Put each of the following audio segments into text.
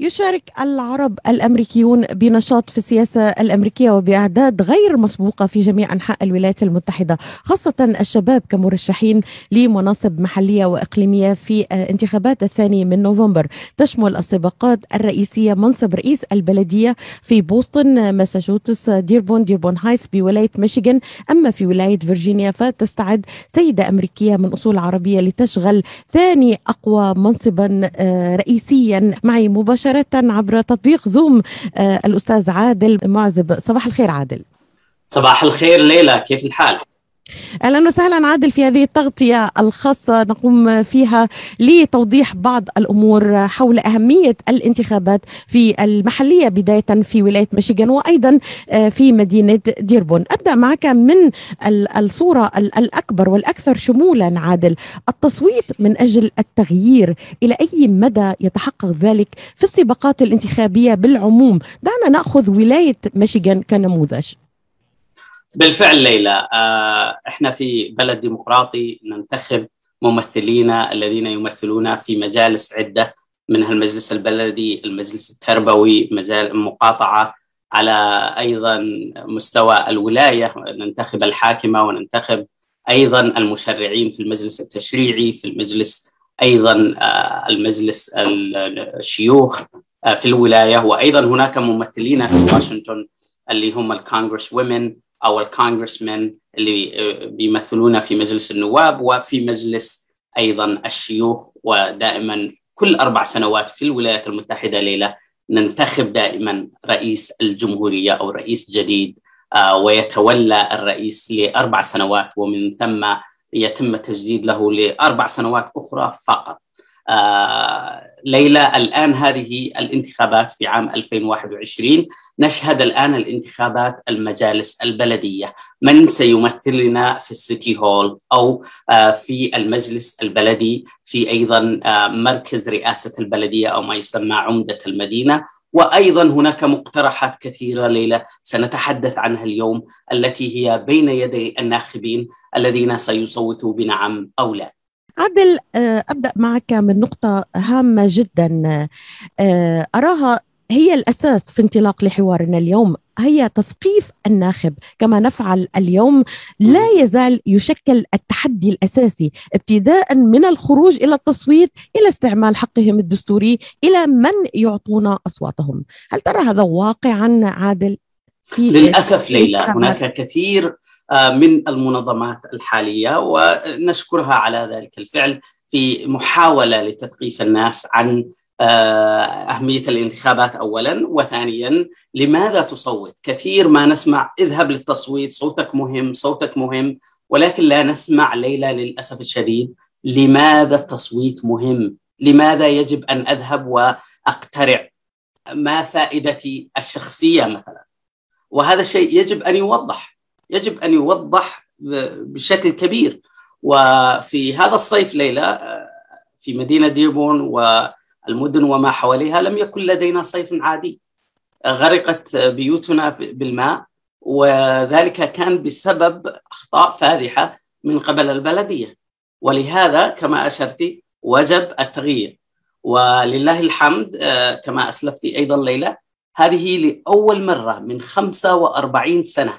يشارك العرب الأمريكيون بنشاط في السياسة الأمريكية وبأعداد غير مسبوقة في جميع أنحاء الولايات المتحدة، خاصة الشباب كمرشحين لمناصب محلية وإقليمية في انتخابات الثاني من نوفمبر، تشمل السباقات الرئيسية منصب رئيس البلدية في بوسطن، ماساتشوستس، ديربون، ديربون هايتس بولاية ميشيغان، أما في ولاية فيرجينيا فتستعد سيدة أمريكية من أصول عربية لتشغل ثاني أقوى منصبا رئيسيا معي مباشرة. مباشرة عبر تطبيق زوم آه، الأستاذ عادل معزب صباح الخير عادل صباح الخير ليلى كيف الحال؟ أهلا وسهلا عادل في هذه التغطية الخاصة نقوم فيها لتوضيح بعض الأمور حول أهمية الانتخابات في المحلية بداية في ولاية ميشيغان وأيضا آه، في مدينة ديربون. أبدأ معك من الصورة الأكبر والأكثر شمولا عادل. التصويت من أجل التغيير إلى أي مدى يتحقق ذلك في السباقات الانتخابية بالعموم؟ دعنا نأخذ ولاية ميشيغان كنموذج. بالفعل ليلى آه، إحنا في بلد ديمقراطي ننتخب ممثلينا الذين يمثلون في مجالس عدة منها المجلس البلدي، المجلس التربوي، مجال مقاطعه على أيضا مستوى الولاية ننتخب الحاكمة وننتخب أيضا المشرعين في المجلس التشريعي في المجلس أيضا آه، المجلس الشيوخ آه، في الولاية وأيضا هناك ممثلين في واشنطن اللي هم الكونغرس ويمن أو الكونغرسمن اللي بيمثلونا في مجلس النواب وفي مجلس أيضا الشيوخ ودائما كل أربع سنوات في الولايات المتحدة ليلة ننتخب دائما رئيس الجمهورية أو رئيس جديد آه، ويتولى الرئيس لأربع سنوات ومن ثم يتم التجديد له لأربع سنوات أخرى فقط. آه، ليلى الآن هذه الانتخابات في عام 2021 نشهد الآن الانتخابات المجالس البلدية. من سيمثلنا في السيتي هول أو آه، في المجلس البلدي في أيضا آه، مركز رئاسة البلدية أو ما يسمى عمدة المدينة. وأيضا هناك مقترحات كثيرة ليلى سنتحدث عنها اليوم التي هي بين يدي الناخبين الذين سيصوتوا بنعم أو لا. عادل آه، أبدأ معك من نقطة هامة جدا. آه، أراها هي الأساس في انطلاق لحوارنا اليوم. هي تثقيف الناخب. كما نفعل اليوم لا يزال يشكل التحدي الأساسي ابتداء من الخروج إلى التصويت إلى استعمال حقهم الدستوري إلى من يعطون أصواتهم. هل ترى هذا واقعا عادل؟ في للأسف ليلى هناك كثير من المنظمات الحالية ونشكرها على ذلك الفعل في محاولة لتثقيف الناس عن آه، أهمية الانتخابات اولا وثانيا لماذا تصوت؟ كثير ما نسمع اذهب للتصويت صوتك مهم صوتك مهم ولكن لا نسمع ليلى للأسف الشديد لماذا التصويت مهم؟ لماذا يجب أن أذهب وأقترع؟ ما فائدتي الشخصية مثلا؟ وهذا الشيء يجب أن يوضح يجب أن يوضح بشكل كبير. وفي هذا الصيف ليلى في مدينة ديربون والمدن وما حواليها لم يكن لدينا صيف عادي. غرقت بيوتنا بالماء وذلك كان بسبب أخطاء فادحة من قبل البلدية. ولهذا كما أشرت وجب التغيير. ولله الحمد كما أسلفت أيضا ليلى هذه لأول مرة من 45 سنة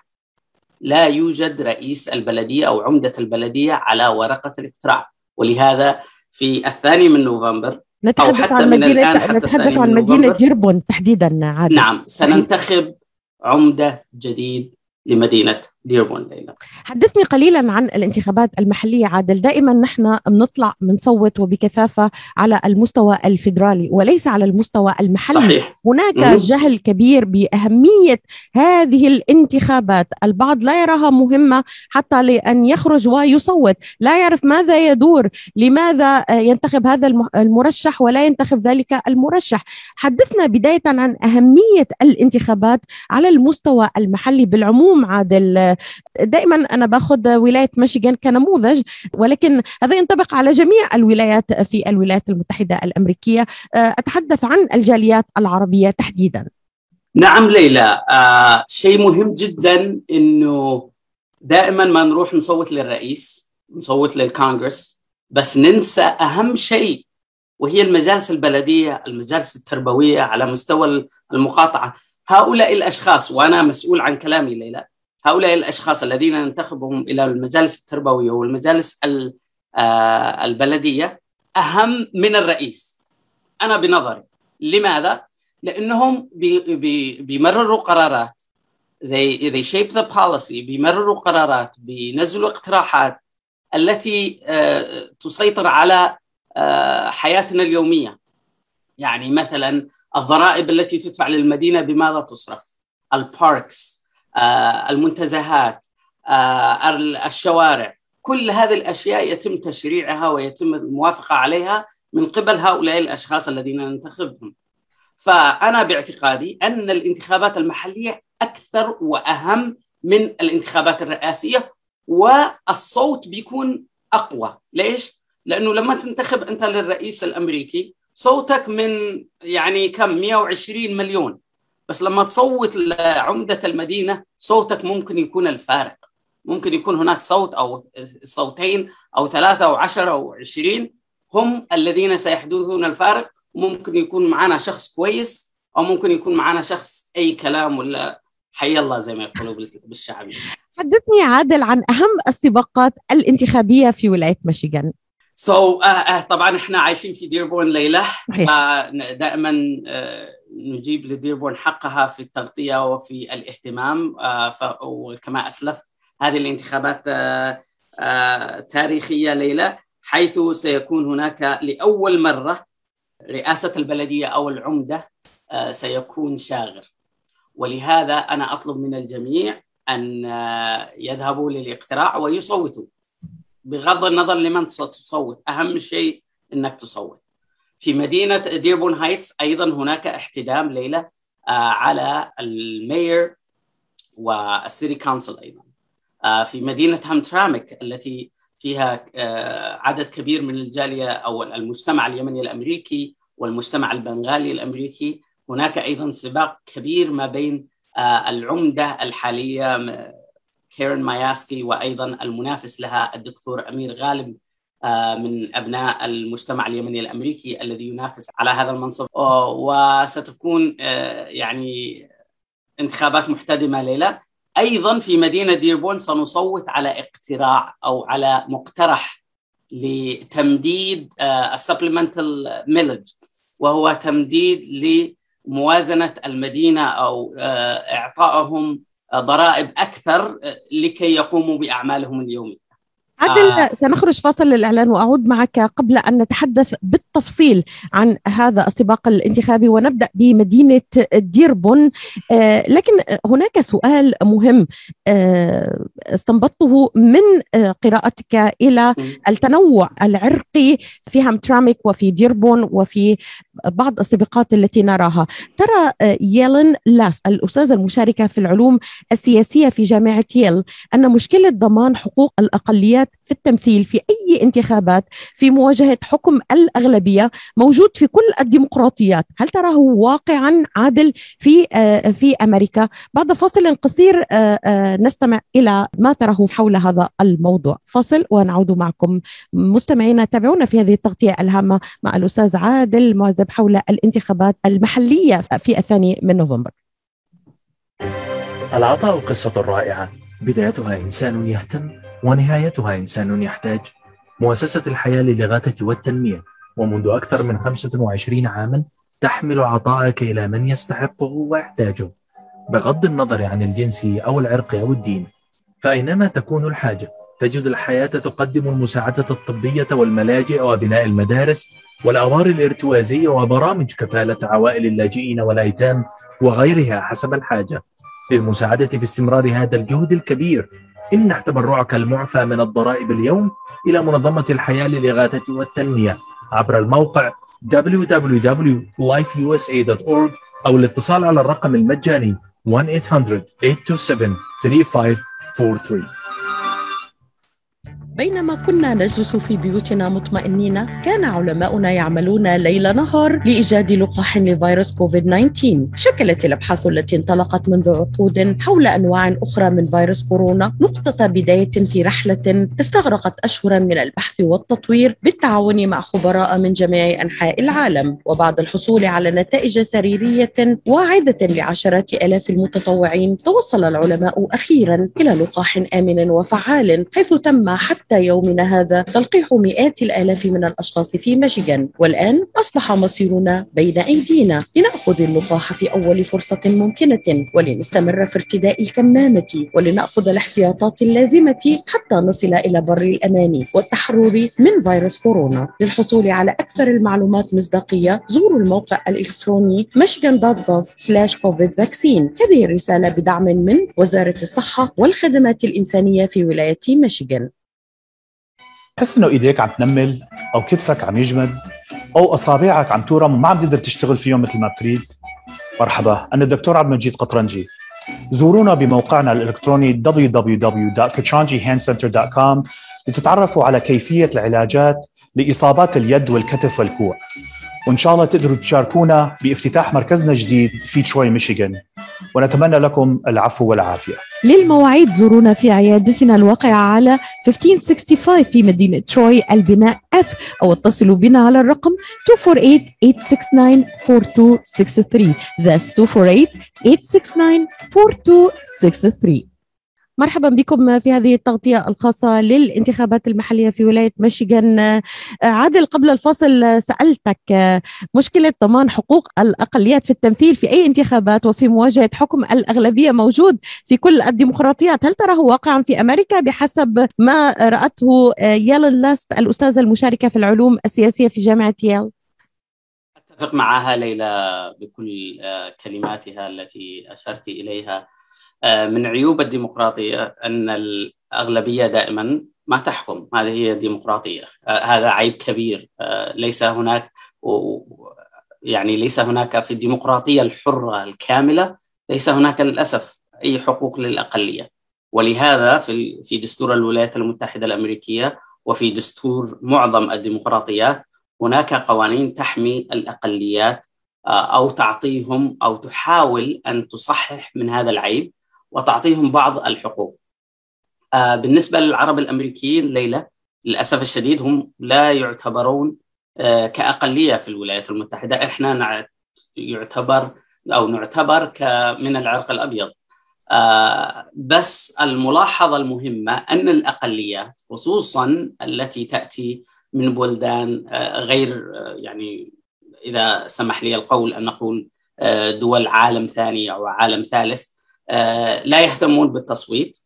لا يوجد رئيس البلدية أو عمدة البلدية على ورقة الاقتراع. ولهذا في الثاني من نوفمبر نتحدث أو حتى عن من مدينة الآن حتى نتحدث عن مدينة جيربون تحديدا عادل. نعم سننتخب عمدة جديد لمدينة ديربون ليلى. حدثني قليلا عن الانتخابات المحلية عادل. دائما نحن بنطلع بنصوت وبكثافة على المستوى الفيدرالي وليس على المستوى المحلي. صحيح. هناك مم. جهل كبير بأهمية هذه الانتخابات. البعض لا يراها مهمة حتى لأن يخرج ويصوت. لا يعرف ماذا يدور لماذا ينتخب هذا المرشح ولا ينتخب ذلك المرشح. حدثنا بداية عن أهمية الانتخابات على المستوى المحلي. بالعموم عادل دائما أنا باخذ ولاية ميشيغان كنموذج ولكن هذا ينطبق على جميع الولايات في الولايات المتحدة الأمريكية. أتحدث عن الجاليات العربية تحديدا. نعم ليلى. آه شيء مهم جدا إنه دائما ما نروح نصوت للرئيس نصوت للكونغرس بس ننسى أهم شيء وهي المجالس البلدية، المجالس التربوية على مستوى المقاطعة، هؤلاء الأشخاص وأنا مسؤول عن كلامي ليلى، هؤلاء الأشخاص الذين ننتخبهم إلى المجالس التربوية والمجالس آه، البلدية أهم من الرئيس. أنا بنظري، لماذا؟ لأنهم بيمرروا قرارات. They they shape the policy. بيمرروا قرارات. بينزلوا اقتراحات التي آه، تسيطر على آه، حياتنا اليومية. يعني مثلا الضرائب التي تدفع للمدينة بماذا تصرف؟ الباركس المنتزهات الشوارع. كل هذه الأشياء يتم تشريعها ويتم الموافقة عليها من قبل هؤلاء الأشخاص الذين ننتخبهم. فأنا باعتقادي أن الانتخابات المحلية أكثر وأهم من الانتخابات الرئاسية والصوت بيكون أقوى. ليش؟ لأنه لما تنتخب أنت للرئيس الأمريكي صوتك من يعني كم؟ 120 مليون. بس لما تصوت لعمدة المدينة صوتك ممكن يكون الفارق. ممكن يكون هناك صوت أو صوتين أو ثلاثة أو عشرة أو عشرين هم الذين سيحدثون الفارق. ممكن يكون معنا شخص كويس أو ممكن يكون معنا شخص أي كلام ولا حي الله زي ما يقولوا بالشعبي حدثني عادل عن أهم السباقات الانتخابية في ولاية ميشيغان. so so, uh, uh, طبعا إحنا عايشين في ديربون ليلة. دائما uh, نجيب لديربون حقها في التغطية وفي الاهتمام uh, وكما أسلفت هذه الانتخابات uh, uh, تاريخية ليلة حيث سيكون هناك لأول مرة رئاسة البلدية أو العمدة سيكون شاغر. ولهذا أنا أطلب من الجميع أن يذهبوا للاقتراع ويصوتوا بغض النظر لمن تصوت أهم شيء إنك تصوت. في مدينة ديربون هايتس أيضا هناك احتدام ليلة آه، على ال mayor وال city council أيضا. آه، في مدينة هامترامك التي فيها آه، عدد كبير من الجالية أو المجتمع اليمني الأمريكي والمجتمع البنغالي الأمريكي. هناك أيضا سباق كبير ما بين العمدة الحالية كيرن ماياسكي وأيضا المنافس لها الدكتور أمير غالب من أبناء المجتمع اليمني الأمريكي الذي ينافس على هذا المنصب. وستكون آه، يعني انتخابات محتدمة ليلة. أيضا في مدينة ديربون سنصوت على اقتراع أو على مقترح لتمديد ال supplemental millage وهو تمديد موازنه المدينة أو آه، إعطائهم ضرائب أكثر آه، لكي يقوموا بأعمالهم اليومية. عادل آه. سنخرج فاصل للإعلان وأعود معك قبل أن نتحدث بالتفصيل عن هذا السباق الانتخابي ونبدأ بمدينة ديربون. آه لكن هناك سؤال مهم آه استنبطته من آه قراءتك إلى التنوع العرقي في هامترامك وفي ديربون وفي بعض السباقات التي نراها. ترى آه، ييلن لاس الأستاذة المشاركة في العلوم السياسية في جامعة ييل أن مشكلة ضمان حقوق الأقليات في التمثيل في أي انتخابات في مواجهة حكم الأغلبية موجود في كل الديمقراطيات، هل تراه واقعا عادل في آه، في أمريكا؟ بعد فاصل قصير آه، آه، نستمع إلى ما تراه حول هذا الموضوع، فاصل ونعود معكم مستمعينا تابعونا في هذه التغطية الهامة مع الأستاذ عادل معزب حول الانتخابات المحلية في الثاني من نوفمبر. العطاء قصة رائعة بدايتها إنسان يهتم ونهايتها إنسان يحتاج مؤسسة الحياة للإغاثة والتنمية ومنذ أكثر من 25 عاما تحمل عطائك إلى من يستحقه ويحتاجه بغض النظر عن الجنس أو العرق أو الدين. فأينما تكون الحاجة تجد الحياة تقدم المساعدة الطبية والملاجئ وبناء المدارس والأوار الارتوازية وبرامج كفالة عوائل اللاجئين والأيتام وغيرها حسب الحاجة. للمساعدة في استمرار هذا الجهد الكبير امنح تبرعك المعفى من الضرائب اليوم إلى منظمة الحياة للإغاثة والتنمية. عبر الموقع www.lifeusa.org أو الاتصال على الرقم المجاني 1-800-827-3543 بينما كنا نجلس في بيوتنا مطمئنين كان علماؤنا يعملون ليل نهار لإيجاد لقاح لفيروس كوفيد 19 شكلت الأبحاث التي انطلقت منذ عقود حول أنواع أخرى من فيروس كورونا نقطة بداية في رحلة استغرقت أشهرا من البحث والتطوير بالتعاون مع خبراء من جميع أنحاء العالم. وبعد الحصول على نتائج سريرية واعدة لعشرات آلاف المتطوعين توصل العلماء أخيرا إلى لقاح آمن وفعال حيث تم حتى يومنا هذا تلقيح مئات الآلاف من الأشخاص في ميشيغان. والآن أصبح مصيرنا بين أيدينا لنأخذ اللقاح في أول فرصة ممكنة ولنستمر في ارتداء الكمامة ولنأخذ الاحتياطات اللازمة حتى نصل إلى بر الأمان والتحرر من فيروس كورونا. للحصول على أكثر المعلومات مصداقية زوروا الموقع الإلكتروني michigan.gov/covid vaccine. هذه الرسالة بدعم من وزارة الصحة والخدمات الإنسانية في ولاية ميشيغان. تحس إنه إيديك عم تنمل أو كتفك عم يجمد أو أصابعك عم تورم وما عم تقدر تشتغل فيهم مثل ما بتريد؟ مرحبا أنا الدكتور عبد المجيد قطرنجي. زورونا بموقعنا الإلكتروني www.kachanjihandcenter.com لتتعرفوا على كيفية العلاجات لإصابات اليد والكتف والكوع. وإن شاء الله تقدروا تشاركونا بافتتاح مركزنا الجديد في تروي ميشيغان. ونتمنى لكم العفو والعافية. للمواعيد زورونا في عيادتنا الواقعة على 1565 في مدينة تروي البناء اف أو اتصلوا بنا على الرقم 248 That's 248 مرحبا بكم في هذه التغطية الخاصة للانتخابات المحلية في ولاية ميشيغان. عادل قبل الفاصل سألتك مشكلة ضمان حقوق الأقليات في التمثيل في أي انتخابات وفي مواجهة حكم الأغلبية موجود في كل الديمقراطيات. هل تراه واقعا في أمريكا بحسب ما رأته يال لاست الأستاذة المشاركة في العلوم السياسية في جامعة ييل؟ أتفق معها ليلى بكل كلماتها التي أشرت إليها. آه، من عيوب الديمقراطية أن الأغلبية دائما ما تحكم. هذه هي الديمقراطية. آه، هذا عيب كبير. آه، ليس هناك يعني ليس هناك في الديمقراطية الحرة الكاملة ليس هناك للأسف أي حقوق للأقلية. ولهذا في في دستور الولايات المتحدة الأمريكية وفي دستور معظم الديمقراطيات هناك قوانين تحمي الأقليات أو تعطيهم أو تحاول أن تصحح من هذا العيب. وتعطيهم بعض الحقوق. آه، بالنسبة للعرب الأمريكيين ليلى للأسف الشديد هم لا يعتبرون آه، كأقلية في الولايات المتحدة. إحنا يعتبر أو نعتبر من العرق الأبيض. آه، بس الملاحظة المهمة أن الأقليات خصوصا التي تأتي من بلدان غير يعني إذا سمح لي القول أن نقول دول عالم ثاني أو عالم ثالث لا يهتمون بالتصويت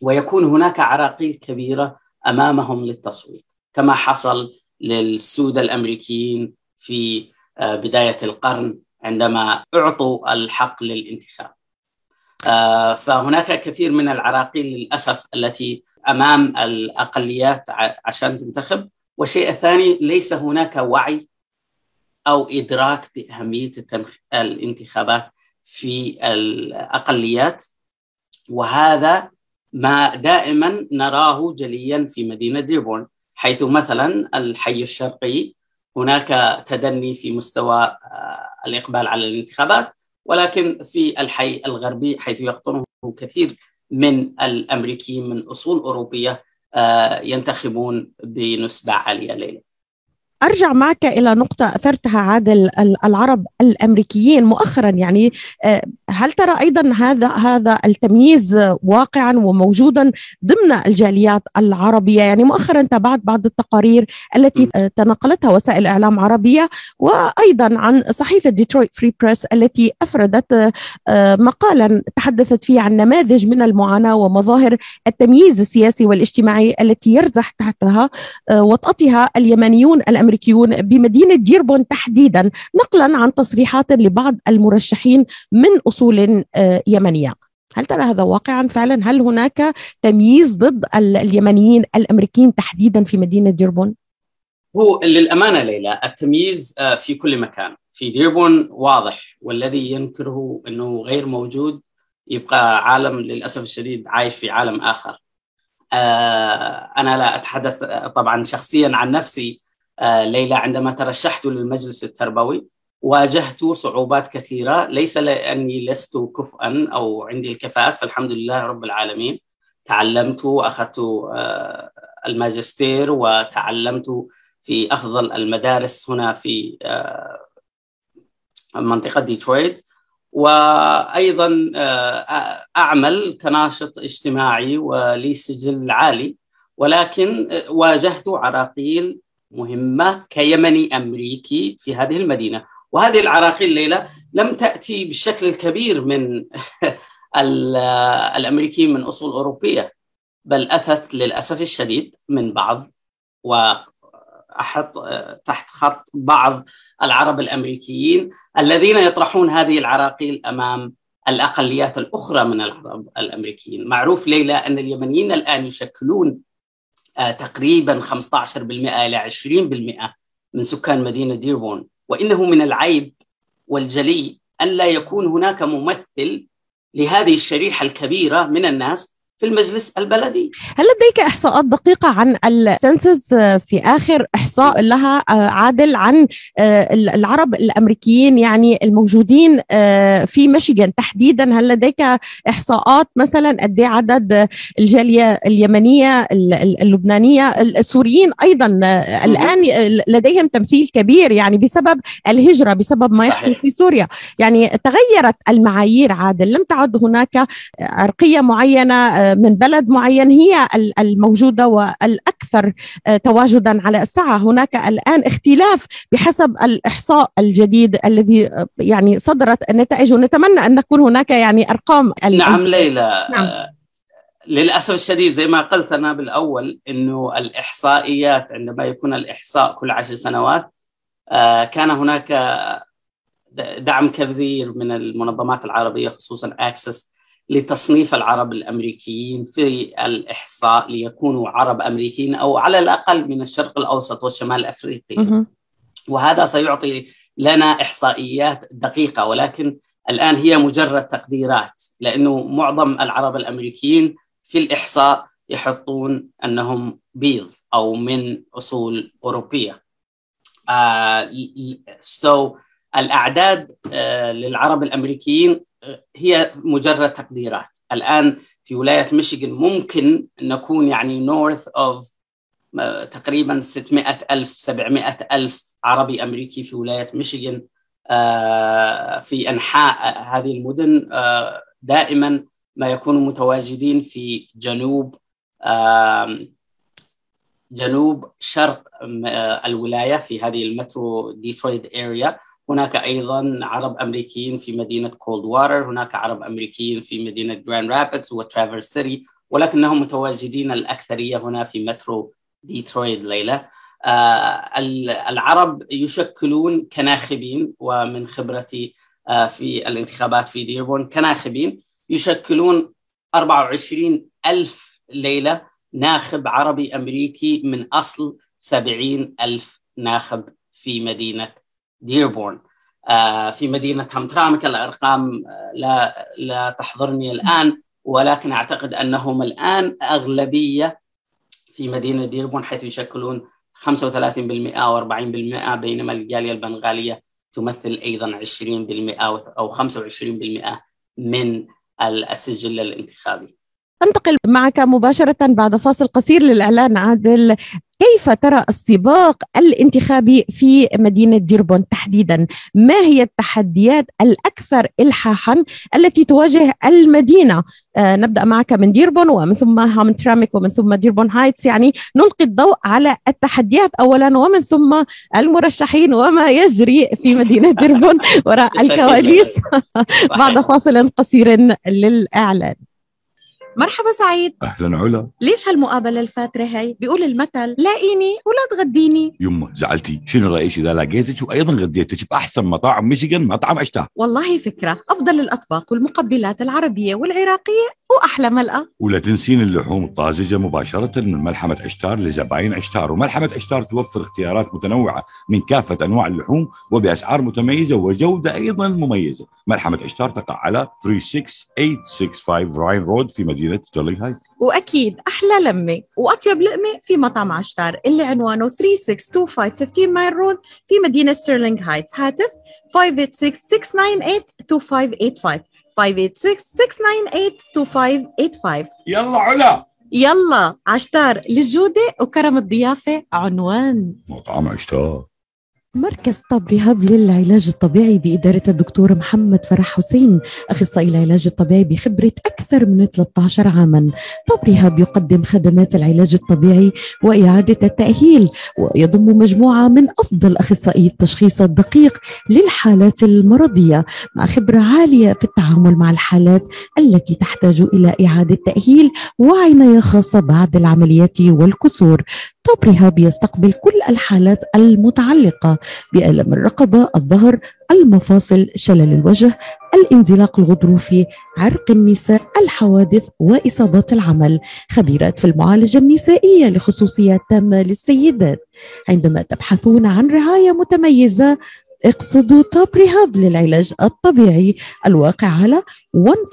ويكون هناك عراقيل كبيرة أمامهم للتصويت كما حصل للسود الأمريكيين في آه، بداية القرن عندما أعطوا الحق للانتخاب. آه، فهناك كثير من العراقيل للأسف التي أمام الأقليات عشان تنتخب والشيء الثاني ليس هناك وعي أو إدراك بأهمية الانتخابات في الأقليات وهذا ما دائما نراه جليا في مدينة ديربون حيث مثلا الحي الشرقي هناك تدني في مستوى آه، الإقبال على الانتخابات ولكن في الحي الغربي حيث يقطنه كثير من الأمريكيين من أصول أوروبية آه، ينتخبون بنسبة عالية ليلى أرجع معك إلى نقطة أثرتها عادل العرب الأمريكيين مؤخرا. يعني آه، هل ترى أيضا هذا هذا التمييز واقعا وموجودا ضمن الجاليات العربية؟ يعني مؤخرا تابعت بعض التقارير التي تناقلتها وسائل إعلام عربية وأيضا عن صحيفة ديترويت فري بريس التي أفردت آه، مقالا تحدثت فيه عن نماذج من المعاناة ومظاهر التمييز السياسي والاجتماعي التي يرزح تحتها آه، وطأتها اليمنيون الأمريكيين. الأمريكيون بمدينة ديربون تحديدا نقلا عن تصريحات لبعض المرشحين من أصول آه، يمنية. هل ترى هذا واقعا فعلا؟ هل هناك تمييز ضد اليمنيين الأمريكيين تحديدا في مدينة ديربون؟ هو للأمانة ليلى التمييز آه، في كل مكان. في ديربون واضح والذي ينكره إنه غير موجود يبقى عالم للأسف الشديد عايش في عالم آخر. أنا لا أتحدث طبعا شخصيا عن نفسي ليلى عندما ترشحت للمجلس التربوي واجهت صعوبات كثيرة. ليس لأني لست كفءا أو عندي الكفاءات فالحمد لله رب العالمين. تعلمت وأخذت الماجستير وتعلمت في أفضل المدارس هنا في منطقة ديترويت. وأيضا آه، أعمل كناشط اجتماعي ولي سجل عالي. ولكن آه، واجهت عراقيل مهمة كيمني أمريكي في هذه المدينة. وهذه العراقيل ليلى لم تأتي بالشكل الكبير من الامريكيين من أصول أوروبية بل أتت للأسف الشديد من بعض و أحط تحت خط بعض العرب الأمريكيين الذين يطرحون هذه العراقيل أمام الأقليات الأخرى من العرب الأمريكيين، معروف ليلى أن اليمنيين الآن يشكلون تقريبا 15% إلى 20% من سكان مدينة ديربون، وإنه من العيب والجلي أن لا يكون هناك ممثل لهذه الشريحة الكبيرة من الناس في المجلس البلدي. هل لديك إحصاءات دقيقة عن السنسس في آخر إحصاء لها آه، عادل عن آه، العرب الأمريكيين يعني الموجودين آه، في ميشيغان؟ تحديدا هل لديك إحصاءات مثلا قد إيه عدد الجالية اليمنية اللبنانية السوريين أيضا؟ الآن لديهم تمثيل كبير يعني بسبب الهجرة بسبب ما يحصل في سوريا. يعني تغيرت المعايير عادل لم تعد هناك عرقية معينة من بلد معين هي الموجودة والأكثر آه، تواجدا على الساعة. هناك الآن اختلاف بحسب الإحصاء الجديد الذي آه، يعني صدرت النتائج. ونتمنى أن نكون هناك يعني أرقام نعم ليلى. نعم. آه، للأسف الشديد زي ما قلت أنا بالأول إنه الإحصائيات عندما يكون الإحصاء كل عشر سنوات كان هناك دعم كبير من المنظمات العربية خصوصا اكسس لتصنيف العرب الأمريكيين في الإحصاء ليكونوا عرب أمريكيين أو على الأقل من الشرق الأوسط وشمال افريقيا. وهذا سيعطي لنا إحصائيات دقيقة ولكن الآن هي مجرد تقديرات لأنه معظم العرب الأمريكيين في الإحصاء يحطون أنهم بيض أو من أصول أوروبية. آه سو so الأعداد آه للعرب الأمريكيين هي مجرد تقديرات. الآن في ولاية ميشيغان ممكن نكون يعني نورث أوف تقريبا 600 ألف 700 ألف عربي أمريكي في ولاية ميشيغان آه، في أنحاء هذه المدن آه، دائما ما يكونوا متواجدين في جنوب جنوب شرق آه، الولاية في هذه المترو ديترويت area هناك أيضا عرب أمريكيين في مدينة كولد واتر، هناك عرب أمريكيين في مدينة جراند رابيدز وترافرس سيتي، ولكنهم متواجدين الأكثرية هنا في مترو ديترويت ليلى. آه العرب يشكلون كناخبين ومن خبرتي آه في الانتخابات في ديربون كناخبين يشكلون 24 ألف ليلة ناخب عربي أمريكي من أصل 70 ألف ناخب في مدينة ديربورن آه، في مدينة همترامك الأرقام آه، لا, لا تحضرني الآن ولكن أعتقد أنهم الآن أغلبية في مدينة ديربون حيث يشكلون 35% أو 40% بينما الجالية البنغالية تمثل أيضا 20% أو 25% من السجل الانتخابي. أنتقل معك مباشرة بعد فاصل قصير للإعلان عادل كيف ترى السباق الانتخابي في مدينة ديربون تحديدا؟ ما هي التحديات الأكثر إلحاحا التي تواجه المدينة؟ آه نبدأ معك من ديربورن ومن ثم هامتراميك ومن ثم ديربورن هايتس. يعني نلقي الضوء على التحديات أولا ومن ثم المرشحين وما يجري في مدينة ديربورن وراء الكواليس. بعد فاصل قصير للإعلان. مرحبا سعيد. أهلا علا. ليش هالمقابلة الفاترة هي بيقول المثل لاقيني ولا تغديني. يما زعلتي. شنو رأيك إذا لقيتك وأيضا غديتك بأحسن مطاعم ميشيغان مطعم عشتار والله فكرة. أفضل الأطباق والمقبلات العربية والعراقية. وأحلى ملقى ولا تنسين اللحوم الطازجة مباشرة من ملحمة عشتار لزباين عشتار. وملحمة عشتار توفر اختيارات متنوعة من كافة أنواع اللحوم وبأسعار متميزة وجودة أيضا مميزة. ملحمة عشتار تقع على 36865 راين road في مدينة ستيرلينغ هايت وأكيد أحلى لمة وأطيب لقمة في مطعم عشتار اللي عنوانه 3625 mile road في مدينة ستيرلينغ هايت هاتف 586 698 2585 586 يلا علا يلا عشتار للجودة وكرم الضيافة عنوان مطعم عشتار مركز طب رهاب للعلاج الطبيعي بإدارة الدكتور محمد فرح حسين أخصائي العلاج الطبيعي بخبرة أكثر من 13 عاما. طب رهاب يقدم خدمات العلاج الطبيعي وإعادة التأهيل ويضم مجموعة من أفضل أخصائي التشخيص الدقيق للحالات المرضية مع خبرة عالية في التعامل مع الحالات التي تحتاج إلى إعادة تأهيل وعناية خاصة بعد العمليات والكسور. طب رهاب يستقبل كل الحالات المتعلقة بألم الرقبة الظهر المفاصل شلل الوجه الانزلاق الغضروفي عرق النساء الحوادث وإصابات العمل. خبيرات في المعالجة النسائية لخصوصيات تامة للسيدات. عندما تبحثون عن رعاية متميزة اقصدوا توب ريهاب للعلاج الطبيعي الواقع على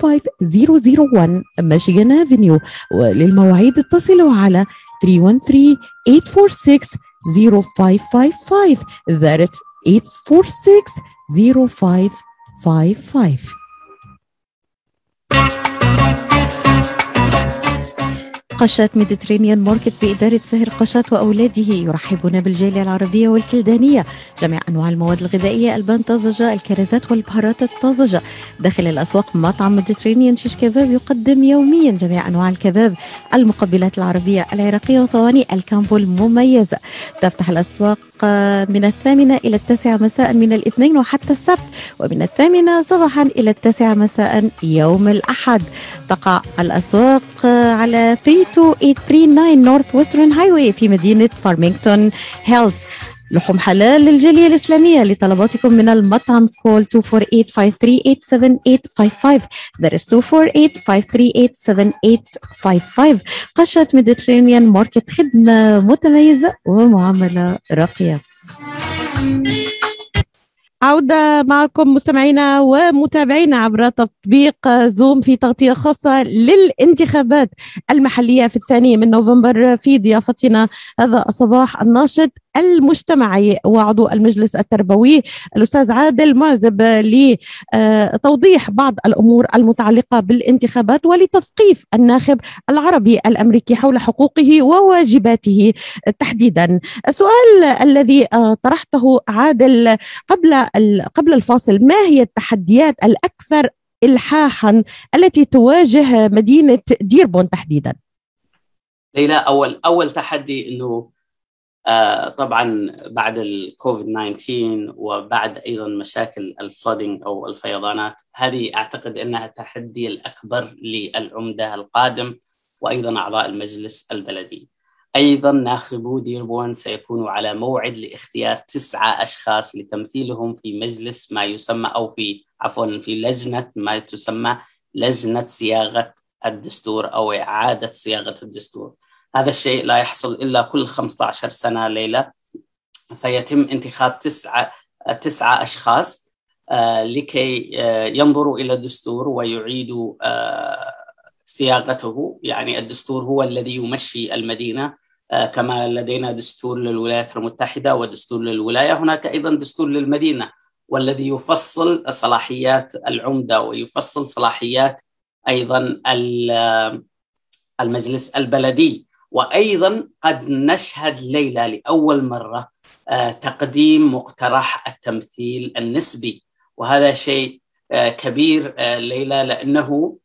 15001 ميشيغان افنيو وللمواعيد اتصلوا على 313 846 0555 that's 846 0555 قشات Mediterranean Market بإدارة سهر قشات وأولاده. يرحبون بالجالية العربية والكلدانية. جميع أنواع المواد الغذائية البان طازجة الكرزات والبهارات الطازجة. داخل الأسواق مطعم Mediterranean شيش كباب يقدم يوميا جميع أنواع الكباب. المقبلات العربية العراقية وصواني ال combo المميزة تفتح الأسواق من الثامنة إلى التاسعة مساء من الاثنين وحتى السبت ومن الثامنة صباحا إلى التاسعة مساء يوم الأحد. تقع الأسواق على 32839 نورث ويسترن highway في مدينة فارمينغتون هيلز لحوم حلال للجالية الإسلامية لطلباتكم من المطعم call 248-538-7855 that is 248-538-7855 قشة Mediterranean Market خدمة متميزة ومعاملة راقية. عودة معكم مستمعينا ومتابعينا عبر تطبيق زوم في تغطية خاصة للانتخابات المحلية في الثاني من نوفمبر في ضيافتنا هذا الصباح الناشط. المجتمعي وعضو المجلس التربوي الأستاذ عادل معزب لتوضيح بعض الأمور المتعلقة بالانتخابات ولتثقيف الناخب العربي الأمريكي حول حقوقه وواجباته تحديدا. السؤال الذي طرحته عادل قبل قبل الفاصل ما هي التحديات الأكثر إلحاحا التي تواجه مدينة ديربون تحديدا؟ ليلى أول أول تحدي آه طبعا بعد الكوفيد 19 وبعد أيضا مشاكل ال flooding أو الفيضانات هذه أعتقد إنها التحدي الأكبر للعمدة القادم وأيضا أعضاء المجلس البلدي. أيضا ناخبو ديربورن سيكونوا على موعد لاختيار تسعة أشخاص لتمثيلهم في مجلس ما يسمى أو في عفوا في لجنة ما تسمى لجنة صياغة الدستور أو إعادة صياغة الدستور. هذا الشيء لا يحصل إلا كل 15 سنة ليلة. فيتم انتخاب تسعة تسعة أشخاص آه لكي آه ينظروا إلى الدستور ويعيدوا آه صياغته. يعني الدستور هو الذي يمشي المدينة كما لدينا دستور للولايات المتحدة ودستور للولاية. هناك أيضا دستور للمدينة والذي يفصل صلاحيات العمدة ويفصل صلاحيات أيضا المجلس البلدي. وأيضا قد نشهد ليله لأول مرة تقديم مقترح التمثيل النسبي. وهذا شيء كبير ليلى لأنه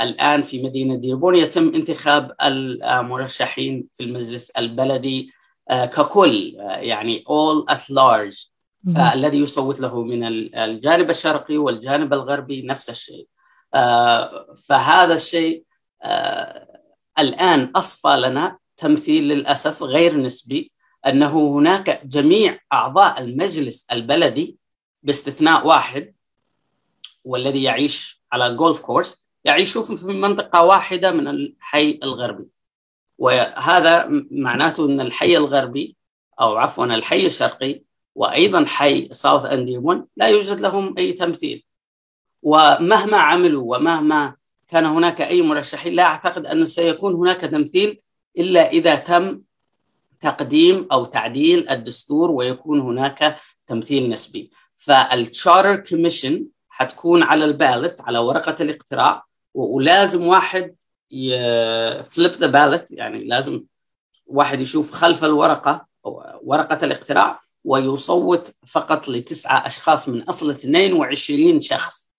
الآن في مدينة ديربون يتم انتخاب المرشحين في المجلس البلدي ككل يعني all at large. فالذي يصوت له من الجانب الشرقي والجانب الغربي نفس الشيء. فهذا الشيء الآن أصفى لنا تمثيل للأسف غير نسبي أنه هناك جميع أعضاء المجلس البلدي باستثناء واحد والذي يعيش على جولف كورس يعيشون في منطقة واحدة من الحي الغربي. وهذا معناته أن الحي الغربي أو عفوا الحي الشرقي وأيضا حي ساوث أنديمون لا يوجد لهم أي تمثيل. ومهما عملوا ومهما كان هناك أي مرشحين. لا أعتقد أن سيكون هناك تمثيل إلا إذا تم تقديم أو تعديل الدستور ويكون هناك تمثيل نسبي. فال charter commission حتكون على ال ballot على ورقة الاقتراع ولازم واحد flip the ballot يعني لازم واحد يشوف خلف الورقة أو ورقة الاقتراع ويصوت فقط لتسعة أشخاص من أصل 22 شخص.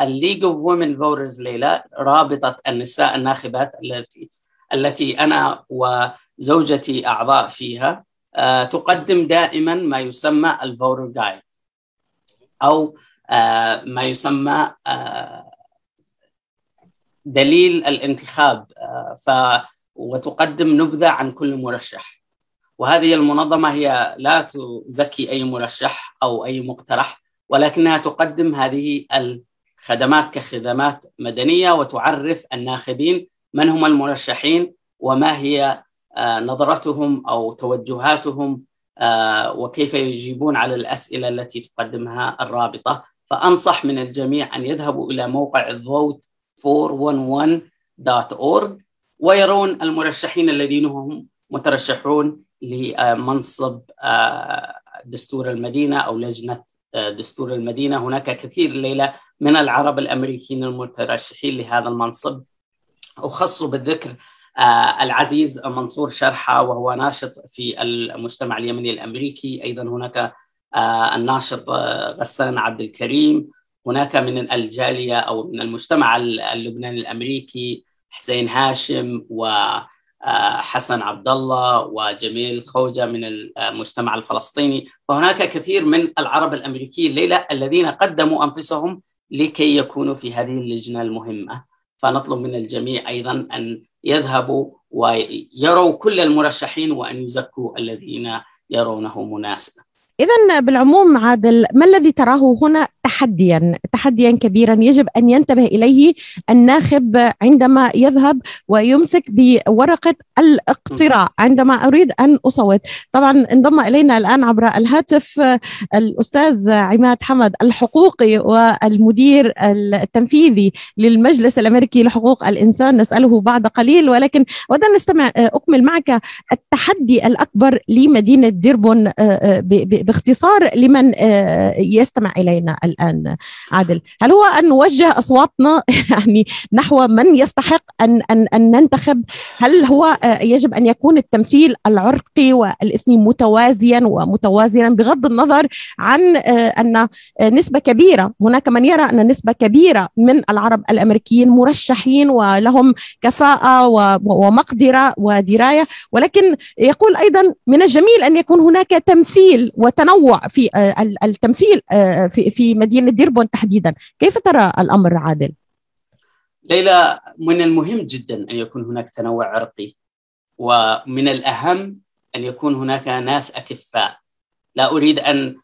ال League of Women Voters اللي رابطة النساء الناخبات التي التي أنا وزوجتي أعضاء فيها uh, تقدم دائما ما يسمى ال voter guide أو uh, ما يسمى دليل الانتخاب ف وتقدم نبذة عن كل مرشح. وهذه المنظمة هي لا تزكي أي مرشح أو أي مقترح ولكنها تقدم هذه الخدمات كخدمات مدنية وتعرف الناخبين من هم المرشحين وما هي نظرتهم أو توجهاتهم وكيف يجيبون على الأسئلة التي تقدمها الرابطة. فأنصح من الجميع أن يذهبوا إلى موقع الفوت 411.org ويرون المرشحين الذين هم مترشحون لمنصب دستور المدينة أو لجنة دستور المدينة. هناك كثير ليلة من العرب الأمريكيين المترشحين لهذا المنصب. أخص بالذكر العزيز منصور شرحة وهو ناشط في المجتمع اليمني الأمريكي. أيضا هناك الناشط غسان عبد الكريم. هناك من الجالية أو من المجتمع اللبناني الأمريكي حسين هاشم وحسن عبد الله وجميل خوجة من المجتمع الفلسطيني. فهناك كثير من العرب الامريكيين ليلى الذين قدموا أنفسهم لكي يكونوا في هذه اللجنة المهمة. فنطلب من الجميع أيضا أن يذهبوا ويروا كل المرشحين وأن يزكوا الذين يرونه مناسبا إذا بالعموم عادل ما الذي تراه هنا تحديا؟ تحديا كبيرا يجب أن ينتبه إليه الناخب عندما يذهب ويمسك بورقة الاقتراع عندما أريد أن أصوت. طبعا انضم إلينا الآن عبر الهاتف الأستاذ عماد حمد الحقوقي والمدير التنفيذي للمجلس الأمريكي لحقوق الإنسان. نسأله بعد قليل ولكن أود أن نستمع أكمل معك التحدي الأكبر لمدينة ديربون باختصار لمن يستمع إلينا الآن. عادل هل هو أن نوجه أصواتنا يعني نحو من يستحق أن أن أن ننتخب؟ هل هو يجب أن يكون التمثيل العرقي والاثني متوازيا ومتوازنا بغض النظر عن أن نسبة كبيرة؟ هناك من يرى أن نسبة كبيرة من العرب الأمريكيين مرشحين ولهم كفاءة ومقدرة ودراية ولكن يقول أيضا من الجميل أن يكون هناك تمثيل وتنوع في التمثيل في في مدينة ديربون تحديدا. كيف ترى الأمر عادل؟ ليلى من المهم جدا أن يكون هناك تنوع عرقي ومن الأهم أن يكون هناك ناس أكفاء. لا أريد أن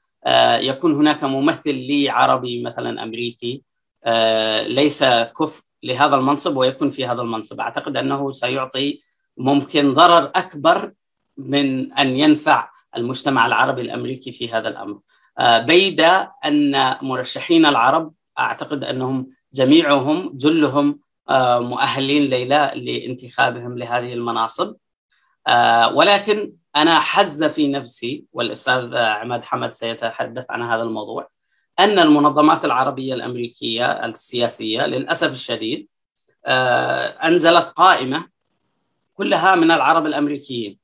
يكون هناك ممثل لي عربي مثلا أمريكي ليس كف لهذا المنصب ويكون في هذا المنصب. أعتقد أنه سيعطي ممكن ضرر أكبر من أن ينفع المجتمع العربي الأمريكي في هذا الأمر. بيد أن مرشحين العرب أعتقد أنهم جميعهم جلهم مؤهلين ليلى لانتخابهم لهذه المناصب. ولكن أنا حز في نفسي والأستاذ عماد حمد سيتحدث عن هذا الموضوع أن المنظمات العربية الأمريكية السياسية للأسف الشديد أنزلت قائمة كلها من العرب الأمريكيين.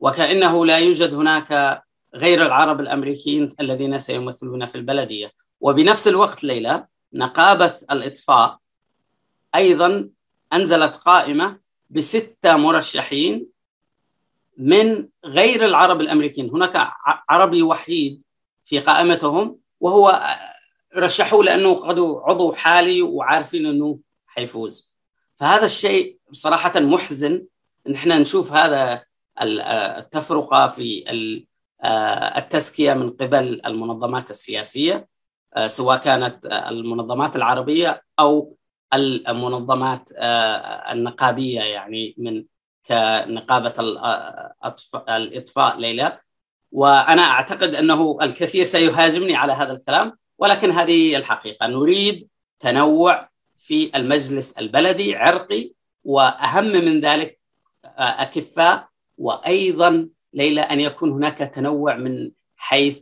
وكأنه لا يوجد هناك غير العرب الأمريكيين الذين سيمثلون في البلدية. وبنفس الوقت ليلى نقابة الإطفاء أيضا أنزلت قائمة بستة مرشحين من غير العرب الأمريكيين. هناك عربي وحيد في قائمتهم وهو رشحوه لأنه عضو حالي وعارفين أنه حيفوز. فهذا الشيء صراحة محزن. ان إحنا نشوف هذا التفرقة في التزكية من قبل المنظمات السياسية سواء كانت المنظمات العربية أو المنظمات النقابية يعني من كنقابة الإطفاء ليلى. وأنا أعتقد أنه الكثير سيهاجمني على هذا الكلام ولكن هذه الحقيقة. نريد تنوع في المجلس البلدي عرقي وأهم من ذلك أكفاء وأيضا ليلى أن يكون هناك تنوع من حيث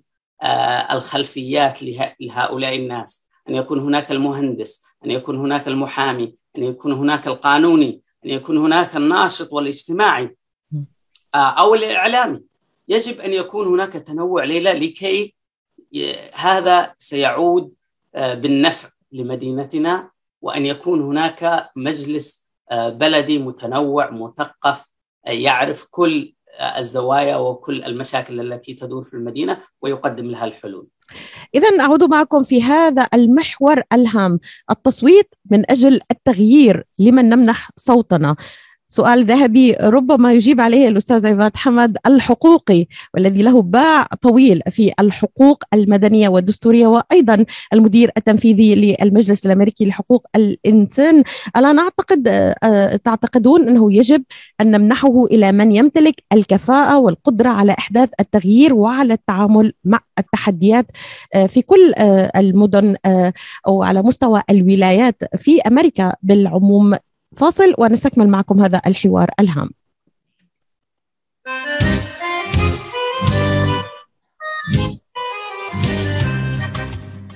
الخلفيات لهؤلاء الناس. أن يكون هناك المهندس أن يكون هناك المحامي أن يكون هناك القانوني أن يكون هناك الناشط والاجتماعي أو الإعلامي. يجب أن يكون هناك تنوع ليلى لكي هذا سيعود بالنفع لمدينتنا وأن يكون هناك مجلس بلدي متنوع مثقف يعرف كل الزوايا وكل المشاكل التي تدور في المدينة ويقدم لها الحلول. إذا أعود معكم في هذا المحور الهام التصويت من أجل التغيير لمن نمنح صوتنا سؤال ذهبي ربما يجيب عليه الأستاذ عماد حمد الحقوقي والذي له باع طويل في الحقوق المدنية والدستورية وأيضا المدير التنفيذي للمجلس الأمريكي لحقوق الإنسان. ألا نعتقد آه، تعتقدون أنه يجب أن نمنحه إلى من يمتلك الكفاءة والقدرة على إحداث التغيير وعلى التعامل مع التحديات آه، في كل آه، المدن أو على مستوى الولايات في أمريكا بالعموم فاصل ونستكمل معكم هذا الحوار الهام.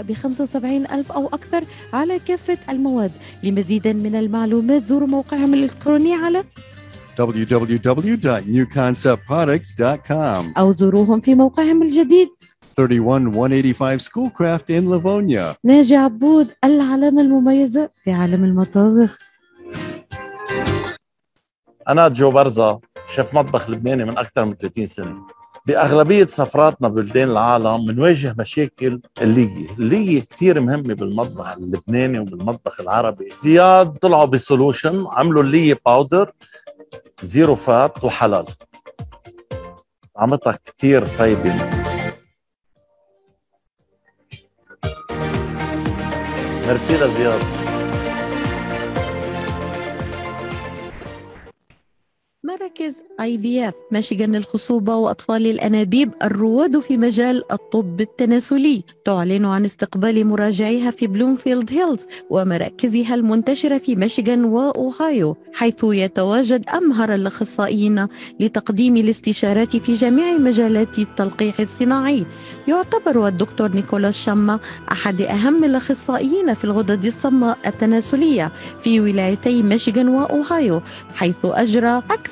ب 75 ألف أو أكثر على كافة المواد. لمزيد من المعلومات زوروا موقعهم الإلكتروني على www.newconceptproducts.com أو زوروهم في موقعهم الجديد. 31185 Schoolcraft in Livonia. ناجي عبود العلامة المميزة في عالم المطابخ. أنا جو برزة شيف مطبخ لبناني من أكثر من 30 سنة. بأغلبية سفراتنا ببلدان العالم بنواجه مشاكل اللية اللية كثير مهمة بالمطبخ اللبناني وبالمطبخ العربي. زياد طلعوا ب solution عملوا اللية powder zero fat وحلال. طعمتها كثير طيبة. ميرسي لزياد. مراكز IVF مشيغان للخصوبة وأطفال الأنابيب الرواد في مجال الطب التناسلي. تعلن عن استقبال مراجعيها في بلومفيلد هيلز ومراكزها المنتشرة في ميشيغان وأوهايو حيث يتواجد أمهر الأخصائيين لتقديم الاستشارات في جميع مجالات التلقيح الصناعي. يعتبر الدكتور نيكولاس شما أحد أهم الأخصائيين في الغدد الصماء التناسلية في ولايتي ميشيغان وأوهايو حيث أجرى أكثر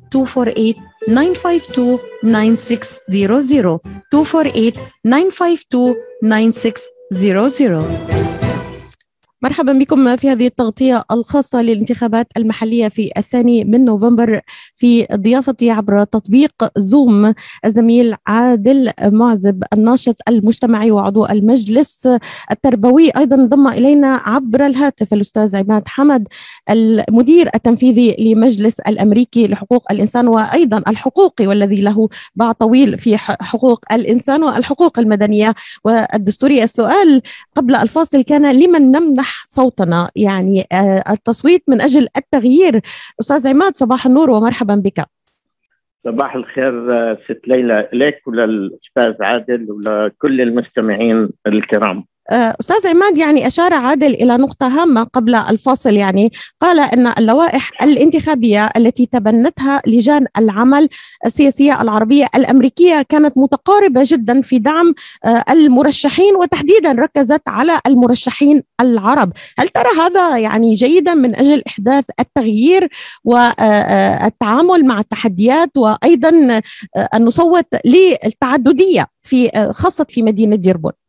248 952 9600 248 952 9600 مرحبا بكم في هذه التغطية الخاصة للانتخابات المحلية في الثاني من نوفمبر في ضيافتي عبر تطبيق زوم. الزميل عادل معذب الناشط المجتمعي وعضو المجلس التربوي. أيضا انضم إلينا عبر الهاتف الأستاذ عماد حمد المدير التنفيذي لمجلس الأمريكي لحقوق الإنسان وأيضا الحقوقي والذي له باع طويل في حقوق الإنسان والحقوق المدنية. والدستورية السؤال قبل الفاصل كان لمن نمنح صوتنا. يعني آه، التصويت من أجل التغيير. أستاذ عماد صباح النور ومرحبا بك. صباح الخير آه، ست ليلى لك وللأستاذ عادل ولكل المستمعين الكرام. آه، أستاذ عماد يعني أشار عادل إلى نقطة هامة قبل الفاصل يعني قال إن اللوائح الانتخابية التي تبنتها لجان العمل السياسية العربية الأمريكية كانت متقاربة جدا في دعم آه، المرشحين وتحديدا ركزت على المرشحين العرب، هل ترى هذا يعني جيدا من أجل إحداث التغيير والتعامل مع التحديات وأيضا ان نصوت للتعددية في خاصة في مدينة ديربون؟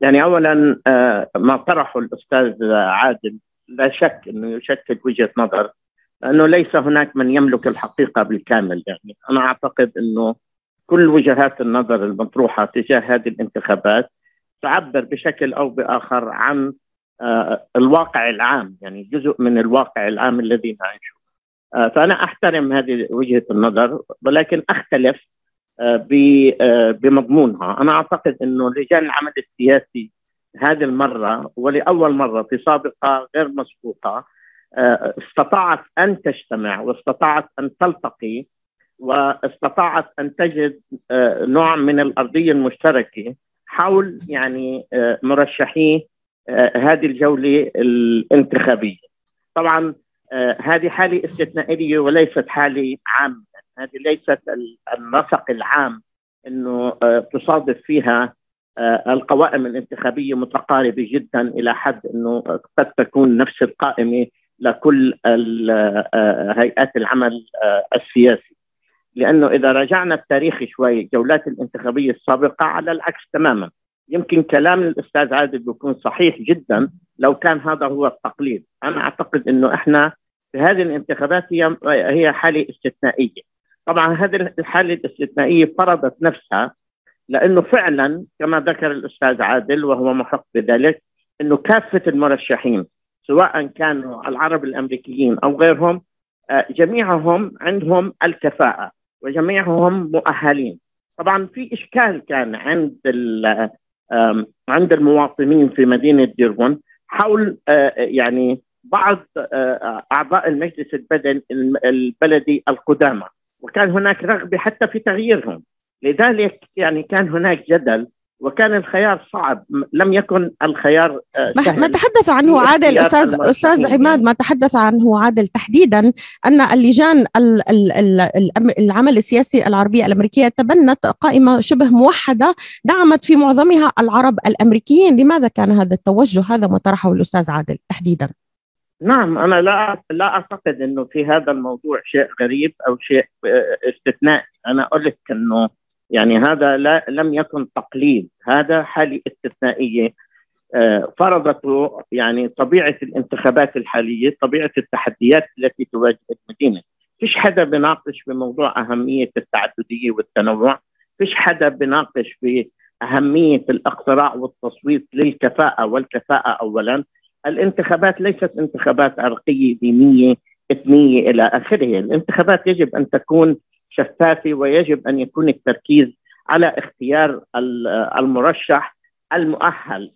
يعني اولا آه، ما طرحه الأستاذ عادل لا شك إنه يشكل وجهة نظر انه ليس هناك من يملك الحقيقة بالكامل. يعني أنا أعتقد إنه كل وجهات النظر المطروحة تجاه هذه الانتخابات تعبر بشكل أو بآخر عن آه، الواقع العام يعني جزء من الواقع العام الذي نعيشه. آه، فأنا أحترم هذه وجهة النظر ولكن أختلف بمضمونها أنا أعتقد إنه لجان العمل السياسي هذه المرة ولأول مرة في سابقة غير مسبوقة آه، استطاعت أن تجتمع واستطاعت أن تلتقي واستطاعت أن تجد نوع من الأرضية المشتركة حول يعني مرشحي هذه الجولة الانتخابية. طبعا هذه حالة استثنائية وليست حالة عامة هذه ليست النسق العام إنه آه، تصادف فيها آه، القوائم الانتخابية متقاربة جدا إلى حد إنه قد تكون نفس القائمة لكل آه، هيئات العمل السياسي. لأنه إذا رجعنا التاريخ شوي الجولات الانتخابية السابقة على العكس تماما. يمكن كلام الأستاذ عادل بيكون صحيح جدا لو كان هذا هو التقليد. أنا أعتقد إنه إحنا في هذه الانتخابات هي هي حالة استثنائية. طبعا هذه الحالة الاستثنائية فرضت نفسها لأنه فعلا كما ذكر الأستاذ عادل وهو محق بذلك أنه كافة المرشحين سواء كانوا العرب الأمريكيين أو غيرهم آه، جميعهم عندهم الكفاءة وجميعهم مؤهلين. طبعا في إشكال كان عند عند المواطنين في مدينة ديربون حول آه، يعني بعض آه، أعضاء المجلس البلدي القدامى. وكان هناك رغبة حتى في تغييرهم. لذلك يعني كان هناك جدل وكان الخيار صعب. لم يكن الخيار آه، سهل. ما تحدث عنه عادل أستاذ أستاذ عماد ما تحدث عنه عادل تحديدا أن اللجان العمل السياسي العربيه الأمريكية تبنت قائمة شبه موحدة دعمت في معظمها العرب الأمريكيين. لماذا كان هذا التوجه؟ هذا ما طرحه الأستاذ عادل تحديدا. نعم أنا لا لا أعتقد إنه في هذا الموضوع شيء غريب أو شيء آه، استثنائي. أنا قلت إنه يعني هذا لا لم يكن تقليد هذا حالة استثنائية. آه، فرضته يعني طبيعة الانتخابات الحالية طبيعة التحديات التي تواجه المدينة. فيش حدا بناقش بموضوع أهمية التعددية والتنوع؟ فيش حدا بناقش بأهمية الأقتراع والتصويت للكفاءة والكفاءة اولا؟ الانتخابات ليست انتخابات عرقية دينية إثنية إلى آخره، الانتخابات يجب أن تكون شفافة ويجب أن يكون التركيز على اختيار المرشح المؤهل.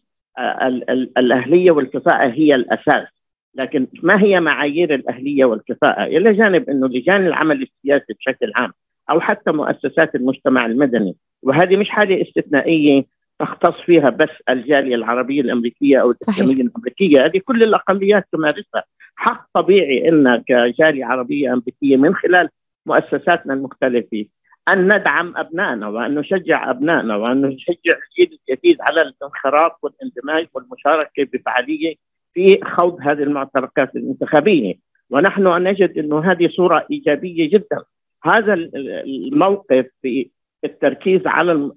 الأهلية والكفاءة هي الأساس لكن ما هي معايير الأهلية والكفاءة؟ إلى جانب إنه لجان العمل السياسي بشكل عام أو حتى مؤسسات المجتمع المدني. وهذه مش حالة استثنائية تختص فيها بس الجالية العربية الأمريكية أو الاسلاميه الأمريكية. هذه كل الأقليات تمارسها حق طبيعي إن كجالية عربية أمريكية من خلال مؤسساتنا المختلفة أن ندعم أبنائنا وأن نشجع أبنائنا وأن نشجع الجيل الجديد على الانخراط والاندماج والمشاركة بفعالية في خوض هذه المعتركات الانتخابيه ونحن نجد إنه هذه صورة إيجابية جدا. هذا الموقف في التركيز على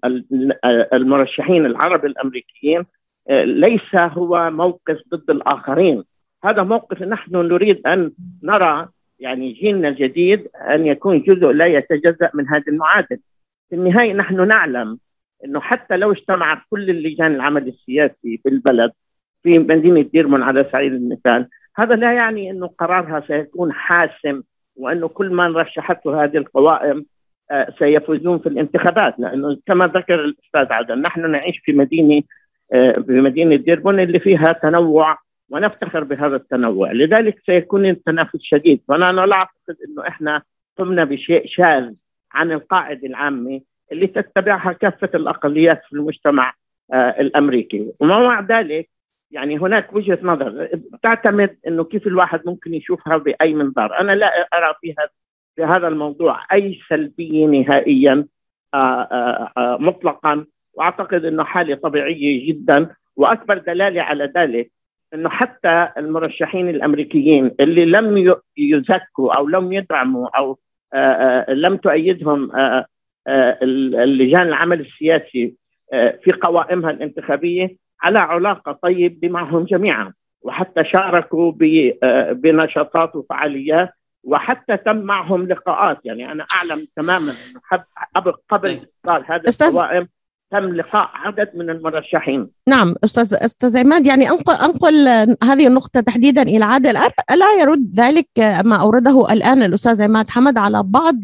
المرشحين العرب الأمريكيين آه، ليس هو موقف ضد الآخرين. هذا موقف نحن نريد أن نرى يعني جيلنا الجديد أن يكون جزء لا يتجزأ من هذه المعادله في النهاية نحن نعلم إنه حتى لو اجتمعت كل اللجان العمل السياسي في البلد في مدينه ديرمون على سبيل المثال هذا لا يعني إنه قرارها سيكون حاسم وإنه كل من رشحته هذه القوائم سيفوزون في الانتخابات. لأنه كما ذكر الأستاذ عدن نحن نعيش في مدينة آه، في مدينة ديربون اللي فيها تنوع ونفتخر بهذا التنوع. لذلك سيكون التنافس شديد. فانا لا أعتقد إنه إحنا قمنا بشيء شاذ عن القاعدة العامة اللي تتبعها كافة الأقليات في المجتمع الأمريكي. ومع ذلك يعني هناك وجهة نظر. تعتمد إنه كيف الواحد ممكن يشوفها بأي منظار، أنا لا أرى في هذا في هذا الموضوع أي سلبيه نهائيا مطلقا. وأعتقد إنه حالة طبيعية جدا. وأكبر دلالة على ذلك إنه حتى المرشحين الأمريكيين اللي لم يزكوا أو لم يدعموا أو لم تؤيدهم اللجان العمل السياسي في قوائمها الانتخابية على علاقة طيب معهم جميعا. وحتى شاركوا بنشاطات وفعاليات وحتى تم معهم لقاءات. يعني أنا أعلم تماما إنه قبل قبل اصدار هذا القوائم تم لقاء عدد من المرشحين. نعم أستاذ أستاذ عماد يعني أنقل أنقل هذه النقطة تحديدا إلى عادل. لا يرد ذلك ما أورده الآن الأستاذ عماد حمد على بعض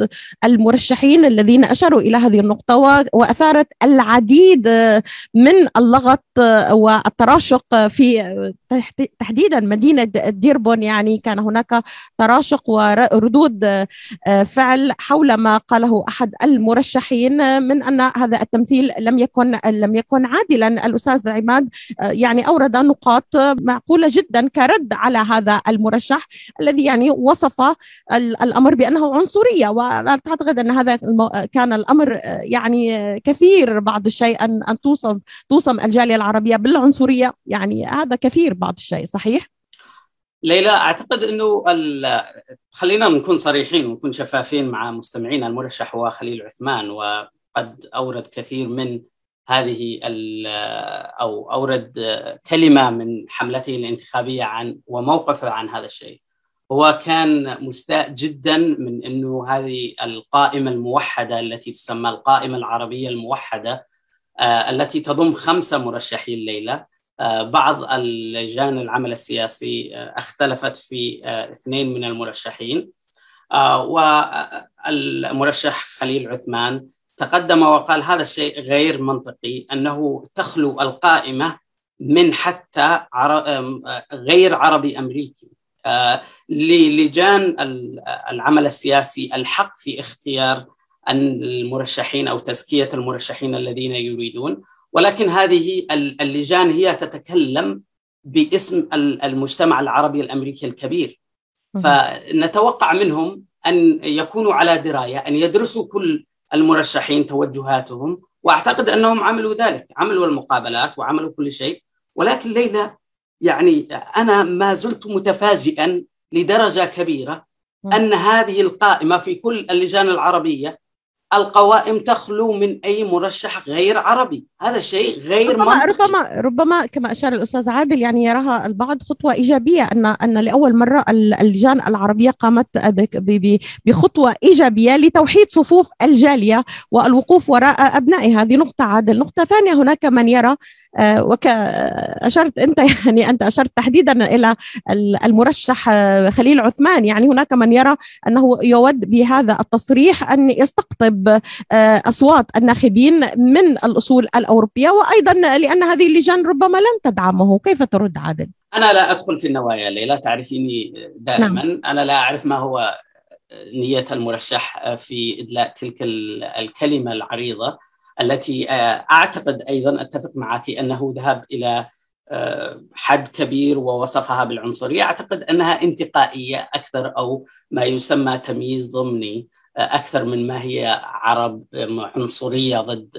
المرشحين الذين أشاروا إلى هذه النقطة وأثارت العديد من اللغط والتراشق في تحديدا مدينة ديربون. يعني كان هناك تراشق وردود فعل حول ما قاله أحد المرشحين من أن هذا التمثيل لم يكن لم يكن عادلا. الأستاذ عماد يعني أورد نقاط معقولة جدا كرد على هذا المرشح الذي يعني وصف الأمر بأنه عنصرية. ولا تعتقد أن هذا كان الأمر يعني كثير بعض الشيء أن أن توصف توصم الجالية العربية بالعنصرية؟ يعني هذا كثير بعض الشيء صحيح؟ ليلى أعتقد إنه خلينا نكون صريحين ونكون شفافين مع مستمعينا المرشح هو خليل عثمان وقد أورد كثير من هذه أو أورد كلمة من حملته الانتخابية عن وموقفه عن هذا الشيء. هو كان مستاء جدا من إنه هذه القائمة الموحدة التي تسمى القائمة العربية الموحدة التي تضم خمسة مرشحين ليلة بعض اللجان العمل السياسي اختلفت في اثنين من المرشحين والمرشح خليل عثمان تقدم وقال هذا الشيء غير منطقي أنه تخلو القائمة من حتى غير عربي أمريكي. للجان العمل السياسي الحق في اختيار المرشحين أو تزكية المرشحين الذين يريدون. ولكن هذه اللجان هي تتكلم باسم المجتمع العربي الأمريكي الكبير. فنتوقع منهم أن يكونوا على دراية أن يدرسوا كل المرشحين توجهاتهم وأعتقد أنهم عملوا ذلك عملوا المقابلات وعملوا كل شيء. ولكن ليلى يعني أنا ما زلت متفاجئا لدرجة كبيرة أن هذه القائمة في كل اللجان العربية القوائم تخلو من أي مرشح غير عربي. هذا الشيء غير ربما منطقي. ربما ربما كما أشار الأستاذ عادل يعني يراها البعض خطوة إيجابية ان أن لأول مرة اللجان العربية قامت بخطوة إيجابية لتوحيد صفوف الجالية والوقوف وراء أبنائها. هذه نقطة عادل. نقطة ثانية هناك من يرى وك أشرت أنت يعني أنت أشرت تحديدا إلى المرشح خليل عثمان. يعني هناك من يرى أنه يود بهذا التصريح أن يستقطب أصوات الناخبين من الأصول الأوروبية وأيضا لأن هذه اللجان ربما لن تدعمه. كيف ترد عادل؟ أنا لا أدخل في النوايا ليلى تعرفيني دائما. نعم. أنا لا أعرف ما هو نية المرشح في إدلاء تلك الكلمة العريضة. التي أعتقد أيضا أتفق معك أنه ذهب إلى حد كبير ووصفها بالعنصرية. أعتقد أنها انتقائية أكثر أو ما يسمى تمييز ضمني أكثر من ما هي عرب عنصرية ضد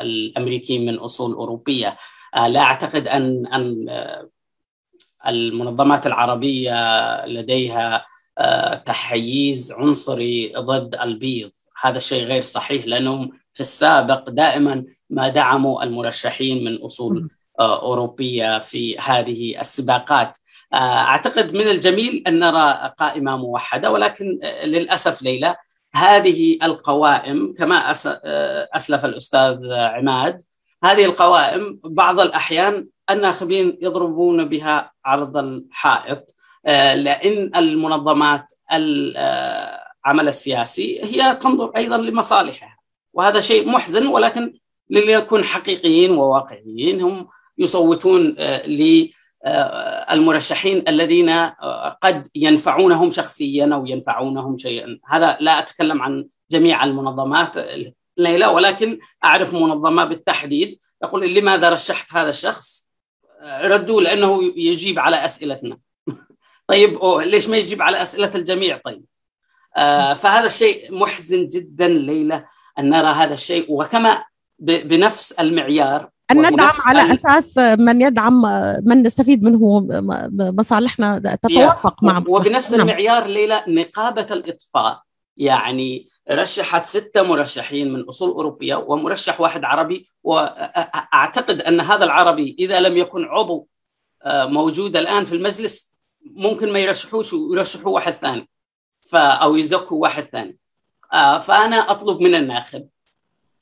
الامريكيين من أصول أوروبية. لا أعتقد أن أن المنظمات العربية لديها تحيز عنصري ضد البيض. هذا الشيء غير صحيح لأنهم في السابق دائما ما دعموا المرشحين من أصول أوروبية في هذه السباقات. أعتقد من الجميل أن نرى قائمة موحدة ولكن للأسف ليلى هذه القوائم كما أسلف الأستاذ عماد هذه القوائم بعض الأحيان الناخبين يضربون بها عرض الحائط لأن المنظمات العمل السياسي هي تنظر أيضا لمصالحها. وهذا شيء محزن ولكن لنكون حقيقيين وواقعيين هم يصوتون للمرشحين الذين قد ينفعونهم شخصيا أو ينفعونهم شيئا. هذا لا أتكلم عن جميع المنظمات ليلى ولكن أعرف منظمة بالتحديد. يقول لماذا رشحت هذا الشخص؟ ردوا لأنه يجيب على أسئلتنا. طيب ليش ما يجيب على أسئلة الجميع؟ طيب آه فهذا الشيء محزن جدا ليلى. أن نرى هذا الشيء وكما بنفس المعيار أن ندعم على أساس من يدعم من نستفيد منه مصالحنا تتوافق مع وبنفس نعم. المعيار ليلى نقابة الإطفاء يعني رشحت ستة مرشحين من أصول أوروبية ومرشح واحد عربي وأعتقد أن هذا العربي إذا لم يكن عضو آه، موجود الآن في المجلس ممكن ما يرشحوش ويرشحوا واحد ثاني أو يزكوا واحد ثاني آه، فأنا أطلب من الناخب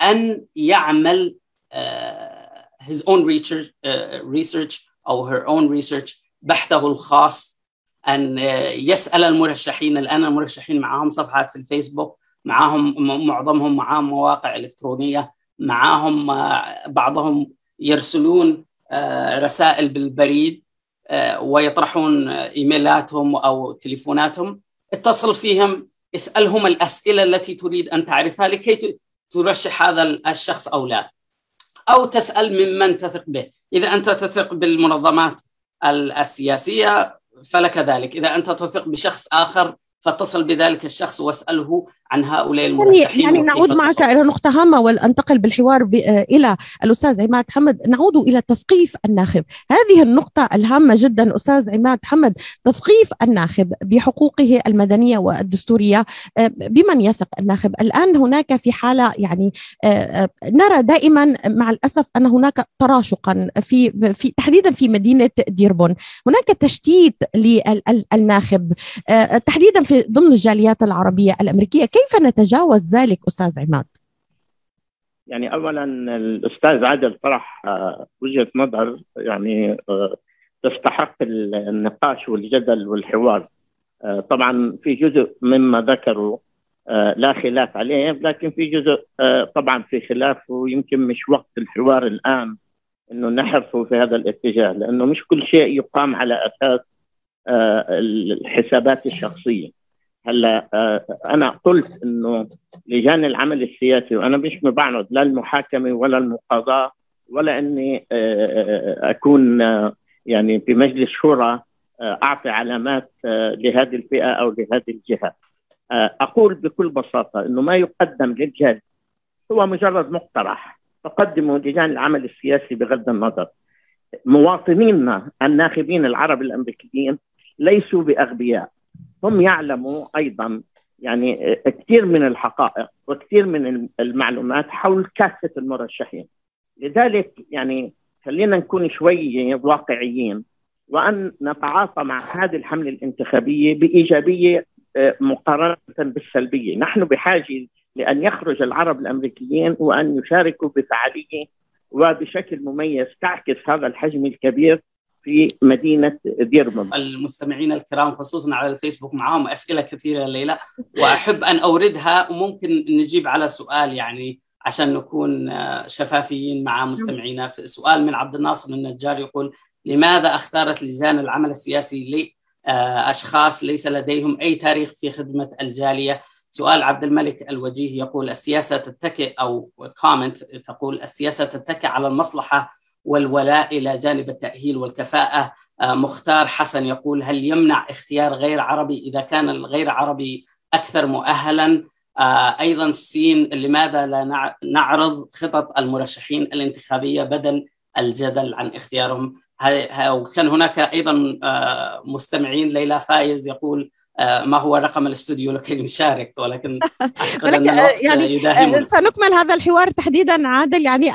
أن يعمل آه، his own research, research أو her own research بحثه الخاص أن يسأل المرشحين. الآن المرشحين معهم صفحات في الفيسبوك معاهم معظمهم معاهم مواقع إلكترونية معاهم بعضهم يرسلون آه، رسائل بالبريد آه، ويطرحون إيميلاتهم أو تليفوناتهم. اتصل فيهم اسألهم الأسئلة التي تريد أن تعرفها لكي ترشح هذا الشخص أو لا. أو تسأل ممن تثق به. إذا أنت تثق بالمنظمات السياسية فلك ذلك. إذا أنت تثق بشخص آخر فاتصل بذلك الشخص واسأله عن هؤلاء يعني- المرشحين يعني, يعني نعود معك إلى نقطة هامة وانتقل بالحوار آه، إلى الأستاذ عماد حمد. نعود إلى تثقيف الناخب. هذه النقطة الهامة جدا أستاذ عماد حمد. تثقيف الناخب بحقوقه المدنية والدستورية آه، بمن يثق الناخب؟ الآن هناك في حالة يعني آه، نرى دائما مع الأسف أن هناك تراشقا في في تحديدا في مدينة ديربون. هناك تشتيت للناخب تحديدا في ضمن الجاليات العربية الأمريكية كيف نتجاوز ذلك أستاذ عماد؟ يعني اولا الأستاذ عادل طرح آه، وجهة نظر يعني آه، تستحق النقاش والجدل والحوار آه، طبعا في جزء مما ذكروا لا خلاف عليه لكن في جزء طبعا في خلاف ويمكن مش وقت الحوار الآن إنه نحرفه في هذا الاتجاه لأنه مش كل شيء يقام على أساس الحسابات الشخصية هلا آه، أنا قلت إنه لجان العمل السياسي وأنا مش مبعرض لا المحاكمة ولا المقاضاة ولا إني آه، آه، أكون يعني في مجلس شورى أعطي علامات لهذه الفئة أو لهذه الجهة. أقول بكل بساطة إنه ما يقدم للجهة هو مجرد مقترح تقدمه لجان العمل السياسي بغض النظر. مواطنينا الناخبين العرب الأمريكيين ليسوا بأغبياء هم يعلموا أيضا يعني كثير من الحقائق وكثير من المعلومات حول كافه المرشحين لذلك يعني خلينا نكون شوي واقعيين وأن نتعاطى مع هذه الحملة الانتخابية بإيجابية آه، مقارنة بالسلبية، نحن بحاجة لأن يخرج العرب الأمريكيين وأن يشاركوا بفعالية وبشكل مميز تعكس هذا الحجم الكبير في مدينة ديربورن المستمعين الكرام خصوصا على الفيسبوك معهم أسئلة كثيرة الليلة وأحب أن أوردها وممكن نجيب على سؤال يعني عشان نكون آه، شفافيين مع مستمعينا. سؤال من عبد الناصر النجار يقول لماذا اختارت لجان العمل السياسي لي آه، ليس لديهم أي تاريخ في خدمة الجالية؟ سؤال عبد الملك الوجيه يقول السياسة تتكئ أو comment تقول السياسة تتكئ على المصلحة والولاء إلى جانب التأهيل والكفاءة. آه، مختار حسن يقول هل يمنع اختيار غير عربي إذا كان الغير عربي أكثر مؤهلا؟ آه، أيضا سين لماذا لا نعرض خطط المرشحين الانتخابية بدل الجدل عن اختيارهم؟ وكان هناك أيضا آه، مستمعين ليلى فايز يقول ما هو رقم الاستوديو لكي نشارك ولكن ولكن يعني يداهمنا. سنكمل هذا الحوار تحديدا عادل يعني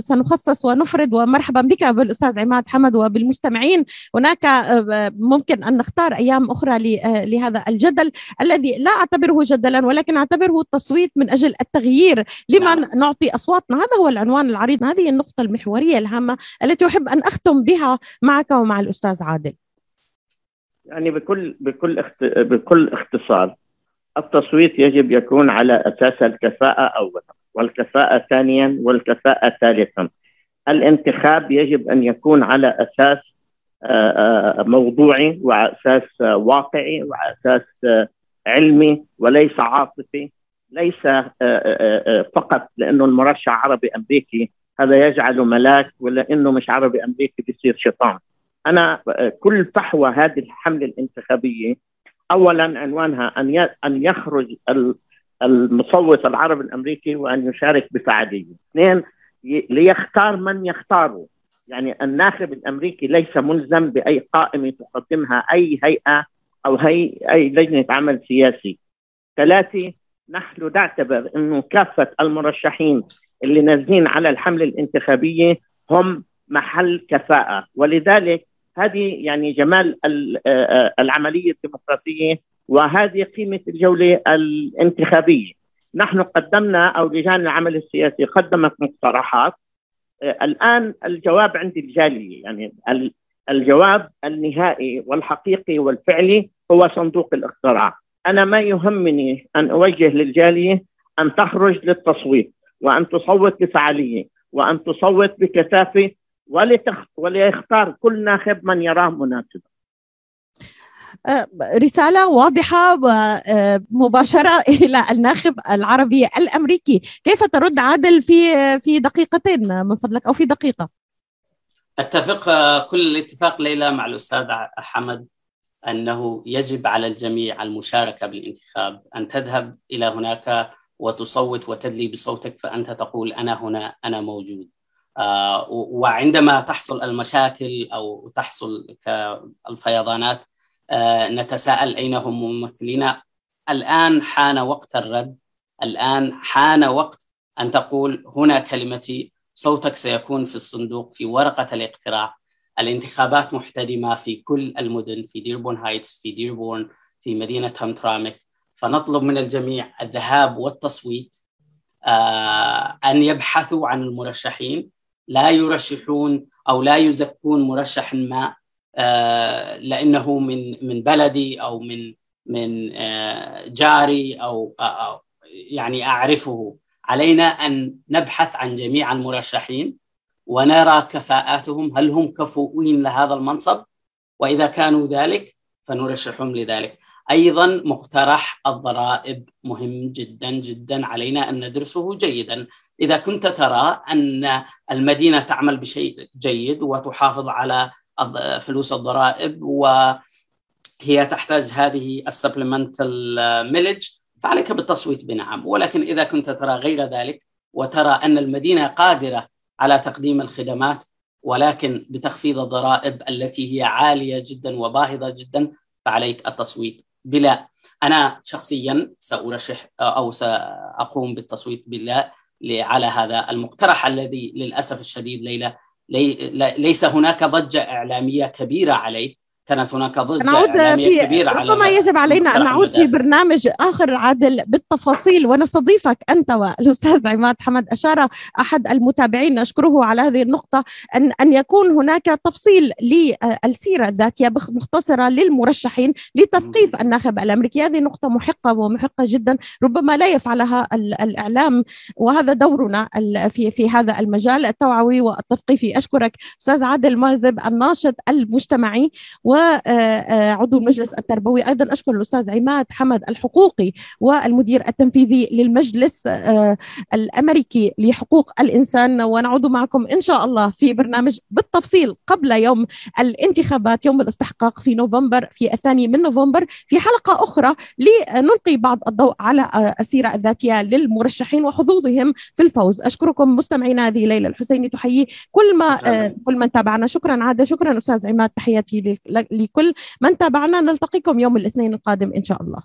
سنخصص ونفرد ومرحبا بك بالأستاذ عماد حمد وبالمستمعين هناك آه، ممكن أن نختار أيام أخرى آه، لهذا الجدل الذي لا أعتبره جدلا ولكن أعتبره تصويت من أجل التغيير لمن نعم. نعطي أصواتنا هذا هو العنوان العريض هذه النقطة المحورية الهامة التي أحب أن أختم بها معك ومع الأستاذ عادل يعني بكل بكل اخت... بكل اختصار التصويت يجب يكون على أساس الكفاءة اولا والكفاءة ثانيا والكفاءة ثالثا. الانتخاب يجب أن يكون على أساس آه، آه، موضوعي وعلى أساس واقعي وعلى أساس علمي وليس عاطفي ليس آه، فقط لأنه المرشح عربي أمريكي هذا يجعله ملاك ولا انه مش عربي أمريكي بيصير شيطان. أنا كل فحوى هذه الحملة الانتخابية اولا عنوانها أن أن يخرج المصوت العربي الأمريكي وأن يشارك بفعاليه اثنين ليختار من يختاره. يعني الناخب الأمريكي ليس ملزم بأي قائمة تقدمها أي هيئة أو هي أي لجنة عمل سياسي. ثلاثة نحن نعتبر إنه كافة المرشحين اللي نازلين على الحملة الانتخابية هم محل كفاءة. ولذلك هذه يعني جمال العملية الديمقراطية وهذه قيمة الجولة الانتخابية نحن قدمنا أو لجان العمل السياسي قدمت مقترحات الآن الجواب عند الجالية يعني الجواب النهائي والحقيقي والفعلي هو صندوق الاقتراع أنا ما يهمني أن أوجه للجالية أن تخرج للتصويت وأن تصوت بفعالية وأن تصوت بكثافة. وليختار كل ناخب من يراه مناسبا. أه، رسالة واضحة ومباشرة إلى الناخب العربي الأمريكي. كيف ترد عادل في في دقيقتين؟ من فضلك أو في دقيقة. أتفق كل الاتفاق ليلى مع الأستاذ حمد أنه يجب على الجميع المشاركة بالانتخاب أن تذهب إلى هناك وتصوت وتدلي بصوتك فأنت تقول أنا هنا أنا موجود. وعندما تحصل المشاكل أو تحصل الفيضانات آه، نتساءل أين هم ممثلين. الآن حان وقت الرد. الآن حان وقت أن تقول هنا كلمتي صوتك سيكون في الصندوق في ورقة الاقتراع. الانتخابات محتدمة في كل المدن في ديربورن هايتس في ديربورن في مدينة همترامك فنطلب من الجميع الذهاب والتصويت آه، أن يبحثوا عن المرشحين. لا يرشحون أو لا يزكون مرشح ما آه، لأنه من من بلدي أو من من آه، جاري أو, أو يعني أعرفه. علينا أن نبحث عن جميع المرشحين ونرى كفاءاتهم هل هم كفؤين لهذا المنصب؟ وإذا كانوا ذلك فنرشحهم لذلك. أيضا مقترح الضرائب مهم جدا جدا علينا أن ندرسه جيدا. إذا كنت ترى أن المدينة تعمل بشيء جيد وتحافظ على فلوس الضرائب وهي تحتاج هذه السبلمنتال ميلج فعليك بالتصويت بنعم. ولكن إذا كنت ترى غير ذلك وترى أن المدينة قادرة على تقديم الخدمات ولكن بتخفيض الضرائب التي هي عالية جدا وباهظة جدا فعليك التصويت بلا. أنا شخصيا سأرشح أو سأقوم بالتصويت بلا. على هذا المقترح الذي للأسف الشديد ليلى ليس هناك ضجة إعلامية كبيرة عليه. كانت هناك ضجة نعود في كبيرة ربما يجب علينا أن نعود في برنامج آخر عادل بالتفاصيل ونستضيفك أنت والأستاذ عماد حمد أشار أحد المتابعين. نشكره على هذه النقطة ان أن يكون هناك تفصيل للسيرة الذاتية مختصرة للمرشحين لتثقيف الناخب الأمريكي. هذه نقطة محقة ومحقة جدا ربما لا يفعلها الإعلام وهذا دورنا في في هذا المجال التوعوي والتثقيفي. أشكرك أستاذ عادل معزب الناشط المجتمعي و وعضو المجلس التربوي أيضا أشكر الأستاذ عماد حمد الحقوقي والمدير التنفيذي للمجلس آه، الأمريكي لحقوق الإنسان ونعود معكم إن شاء الله في برنامج بالتفصيل قبل يوم الانتخابات يوم الاستحقاق في نوفمبر في الثاني من نوفمبر. في حلقة أخرى لنلقي بعض الضوء على آه، السيرة الذاتية للمرشحين وحظوظهم في الفوز. أشكركم مستمعينا هذه ليلى الحسيني تحيي كل ما آه، كل من تابعنا. شكرا عادة شكرا أستاذ عماد تحياتي لكل من تابعنا. نلتقيكم يوم الاثنين القادم إن شاء الله.